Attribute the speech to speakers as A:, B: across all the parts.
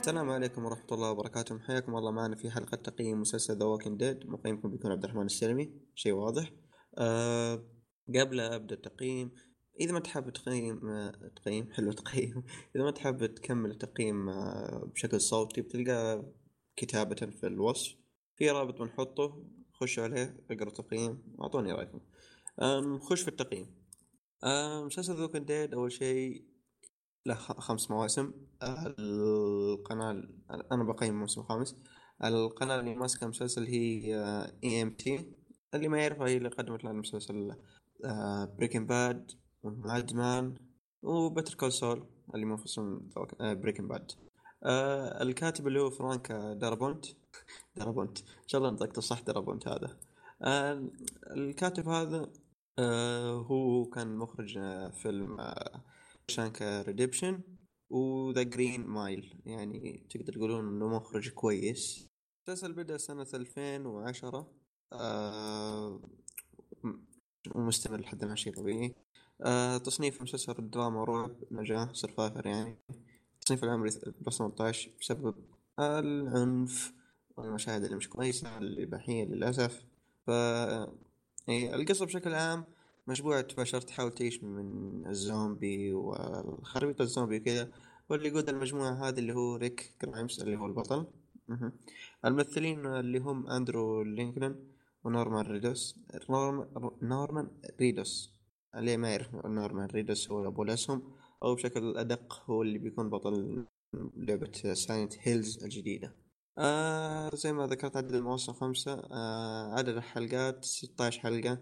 A: السلام عليكم ورحمة الله وبركاته. حياكم الله معنا في حلقة تقييم مسلسل The Walking Dead مقيمكم بيكون عبد الرحمن السلمي. شيء واضح. أه قبل أبدأ التقييم إذا ما تحب تقيم آه، تقييم حلو تقييم. إذا ما تحب تكمل التقييم آه، بشكل صوتي بتلقى كتابة في الوصف. في رابط بنحطه. خشوا عليه اقرأ تقييم. واعطوني رأيكم. خش في التقييم. مسلسل The Walking Dead أول شيء له خمس مواسم. القناة أنا بقيم الموسم الخامس القناة اللي ماسكة المسلسل هي AMC. اللي ما يعرفها هي اللي قدمت لنا المسلسل Breaking Bad و Mad Men و Better Call Saul اللي منفصل Breaking Bad الكاتب اللي هو فرانك دارابونت دارابونت إن شاء الله نطقته صح دارابونت هذا. آه، الكاتب هذا آه، هو كان مخرج فيلم Shawshank Redemption و The Green Mile. يعني تقدر تقولون إنه مخرج كويس. المسلسل بدأ سنة 2010 آه ومستمر لحد الان شيء طبيعي. آه تصنيف مسلسل الدراما رعب نجاح survivor يعني. التصنيف العمري plus 18 بسبب العنف والمشاهد اللي مش كويسة الإباحية للأسف. ف يعني القصة بشكل عام مجموعة بشر تحاول تعيش من الزومبي وخريطة الزومبي وكذا. واللي يقود المجموعة هذه اللي هو ريك غرايمز اللي هو البطل. الممثلين اللي هم أندرو لينكلن ونورمان ريدوس. نورمان ريدوس. اللي ما يعرف نورمان ريدوس هو أبو الأسهم. أو بشكل أدق هو اللي بيكون بطل لعبة Silent Hills الجديدة. آه زي ما ذكرت عدد المواسم خمسة. آه عدد الحلقات 16 حلقة.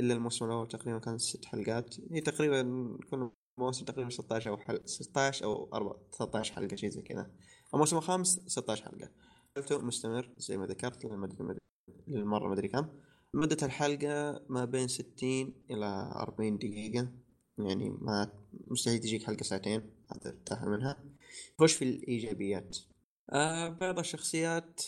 A: إلا الموسم الأول تقريبا كان ست حلقات. هي تقريبا كل موسم تقريبا 16 أو حلقة 16 أو 4 13 حلقة شيء زي كذا. الموسم الخامس 16 حلقة. مستمر زي ما ذكرت للمدة للمرة ما أدري كم. مدة الحلقة ما بين 60 إلى 40 دقيقة. يعني ما مستحيل تجيك حلقة ساعتين هذا ترتاح منها. خش في الإيجابيات؟ آه بعض الشخصيات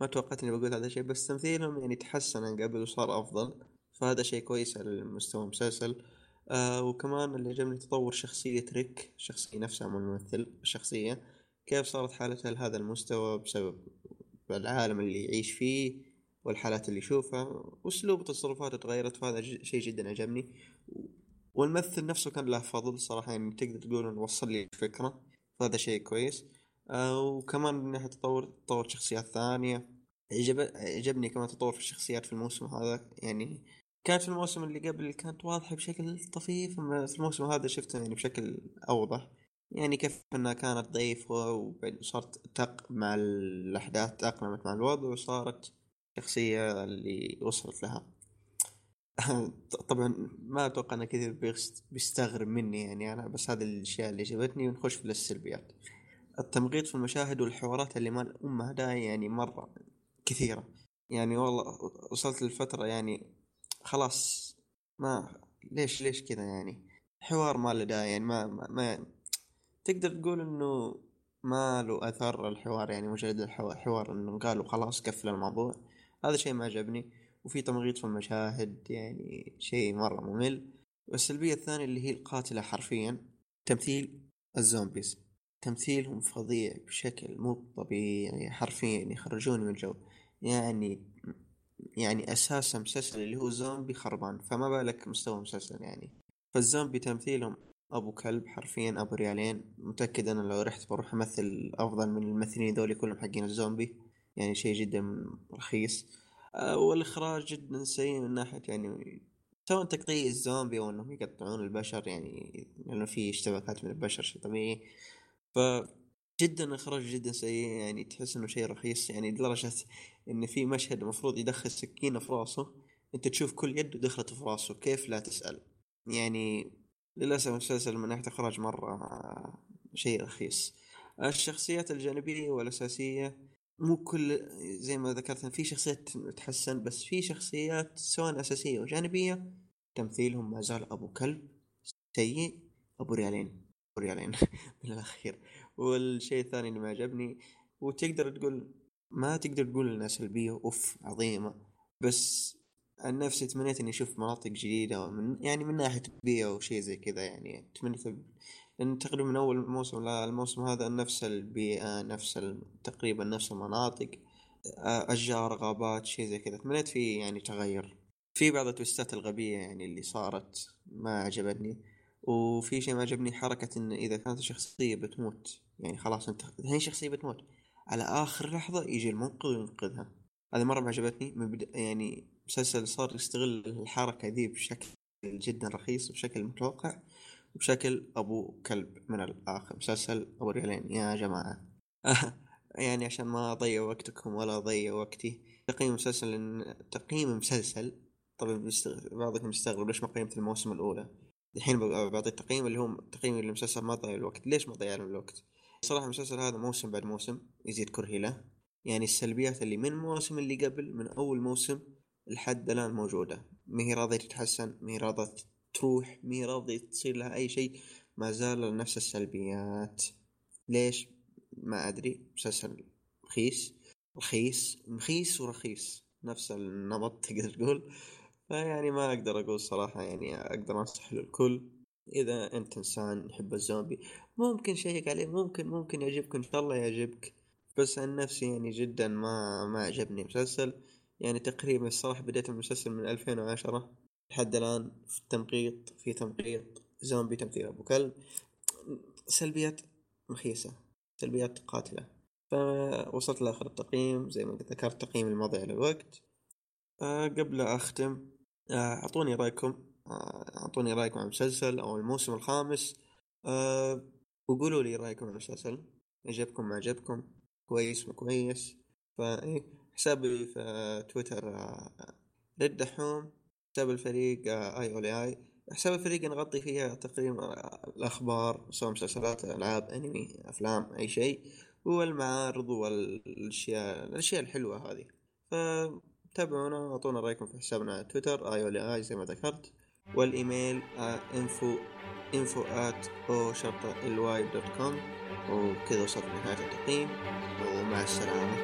A: ما توقعت إني بقول هذا الشيء بس تمثيلهم يعني تحسن عن قبل وصار أفضل. فهذا شيء كويس على مستوى المسلسل. آه وكمان اللي عجبني تطور شخصية ريك الشخصية نفسها من الممثل الشخصية كيف صارت حالتها لهذا المستوى بسبب العالم اللي يعيش فيه والحالات اللي يشوفها وأسلوب تصرفاته تغيرت فهذا شيء جدا عجبني. والممثل نفسه كان له فضل صراحة يعني تقدر تقول إنه وصل لي الفكرة. فهذا شيء كويس. وكمان من ناحية تطور تطور شخصيات ثانية عجب عجبني كمان تطور في الشخصيات في الموسم هذا. يعني كانت في الموسم اللي قبل كانت واضحة بشكل طفيف في الموسم هذا شفتها يعني بشكل أوضح. يعني كيف إنها كانت ضعيفة وصارت تق مع الأحداث تاقلمت مع الوضع وصارت شخصية اللي وصلت لها. طبعا ما أتوقع إن كثير بيستغرب مني يعني أنا بس هذه الأشياء اللي عجبتني ونخش في السلبيات التمغيط في المشاهد والحوارات اللي ما الأمة ده يعني مرة كثيرة. يعني والله وصلت للفترة يعني خلاص ما ليش ليش كذا يعني؟ حوار ما له داعي يعني ما, ما, ما تقدر تقول إنه ما له أثر الحوار يعني مجرد الحوار إنه قالوا خلاص قفل الموضوع. هذا شيء ما عجبني. وفي تمغيط في المشاهد يعني شيء مرة ممل. والسلبية الثانية اللي هي القاتلة حرفيا تمثيل الزومبيز. تمثيلهم فظيع بشكل مو طبيعي حرفيا يخرجوني من الجو. يعني يعني أساسا مسلسل اللي هو زومبي خربان فما بالك مستوى مسلسل يعني. فالزومبي تمثيلهم أبو كلب حرفيا أبو ريالين. متأكد أنا لو رحت بروح أمثل أفضل من الممثلين ذولي كلهم حقين الزومبي. يعني شيء جدا رخيص. آه، والإخراج جدا سيء من ناحية يعني سواء تقطيع الزومبي أو إنهم يقطعون البشر يعني لأنه في اشتباكات من البشر شيء طبيعي. ف جدا إخراج جدا سيء يعني تحس إنه شيء رخيص يعني لدرجة إن في مشهد المفروض يدخل سكينة في راسه أنت تشوف كل يده دخلت في راسه كيف لا تسأل؟ يعني للأسف المسلسل من ناحية إخراج مرة شيء رخيص. الشخصيات الجانبية والأساسية مو كل زي ما ذكرت في شخصيات تحسن بس في شخصيات سواء أساسية وجانبيه تمثيلهم ما زال أبو كلب سيء أبو ريالين. ريالين من الأخير. والشيء الثاني اللي ما عجبني وتقدر تقول ما تقدر تقول انها سلبيه أوف عظيمة. بس عن نفسي تمنيت إني أشوف مناطق جديدة من يعني من ناحية بيئه أو شيء زي كذا يعني. تمنيت لأن تقريبا من أول موسم للموسم هذا نفس البيئة نفس تقريبا نفس المناطق. أشجار غابات شيء زي كذا. تمنيت في يعني تغير. في بعض التويستات الغبية يعني اللي صارت ما عجبتني. وفي شيء ما عجبني حركة إن إذا كانت الشخصيه بتموت يعني خلاص أنت هي شخصية بتموت على آخر لحظة يجي المنقذ وينقذها. هذه مرة ما عجبتني من. يعني مسلسل صار يستغل الحركة ذي بشكل جدا رخيص وبشكل متوقع وبشكل أبو كلب من الآخر. مسلسل أبو ريالين يا جماعة. يعني عشان ما أضيع وقتكم ولا أضيع وقتي. تقييم مسلسل تقييم مسلسل طبعا بعضكم يستغرب ليش ما قيمت الموسم الأولى. الحين بعطي التقييم اللي هو تقييم المسلسل ما ضيع الوقت. ليش ما ضيع الوقت؟ صراحة المسلسل هذا موسم بعد موسم يزيد كرهي له يعني السلبيات اللي من الموسم اللي قبل من أول موسم لحد الآن موجودة. ما هي راضية تتحسن ما هي راضية تروح ما هي راضية تصير لها أي شيء. ما زال نفس السلبيات. ليش؟ ما أدري. مسلسل رخيص. رخيص. رخيص ورخيص. نفس النمط تقدر تقول. فيعني ما أقدر أقول صراحة يعني أقدر أنصح للكل. إذا أنت إنسان يحب الزومبي ممكن شيك عليه ممكن ممكن يعجبك إن شاء الله يعجبك. بس عن نفسي يعني جدا ما ما عجبني المسلسل. يعني تقريبا الصراحة بديت المسلسل من 2010 لحد الآن في التنقيط في تنقيط زومبي تمثيل أبو كلب. سلبيات مخيسة سلبيات قاتلة. فوصلت لآخر التقييم زي ما ذكرت تقييم الماضي على الوقت. أه قبل أختم أعطوني رأيكم. آه، أعطوني رأيكم عن المسلسل أو الموسم الخامس. أه وقولوا لي رأيكم عن المسلسل. عجبكم ما عجبكم كويس ما كويس. حسابي في تويتر آه، رد دحوم. حساب الفريق آي اولي إي حساب الفريق نغطي فيها تقريبا الأخبار سواء مسلسلات ألعاب أنمي أفلام أي شيء. والمعارض والأشياء الأشياء الحلوة هذه. فتابعونا أعطونا رأيكم في حسابنا على تويتر آي ولا إي زي ما ذكرت والإيميل إنفو إنفو آت أو شرطة الواي دوت كوم. وكذا وصلت لنهاية التقييم ومع السلامة.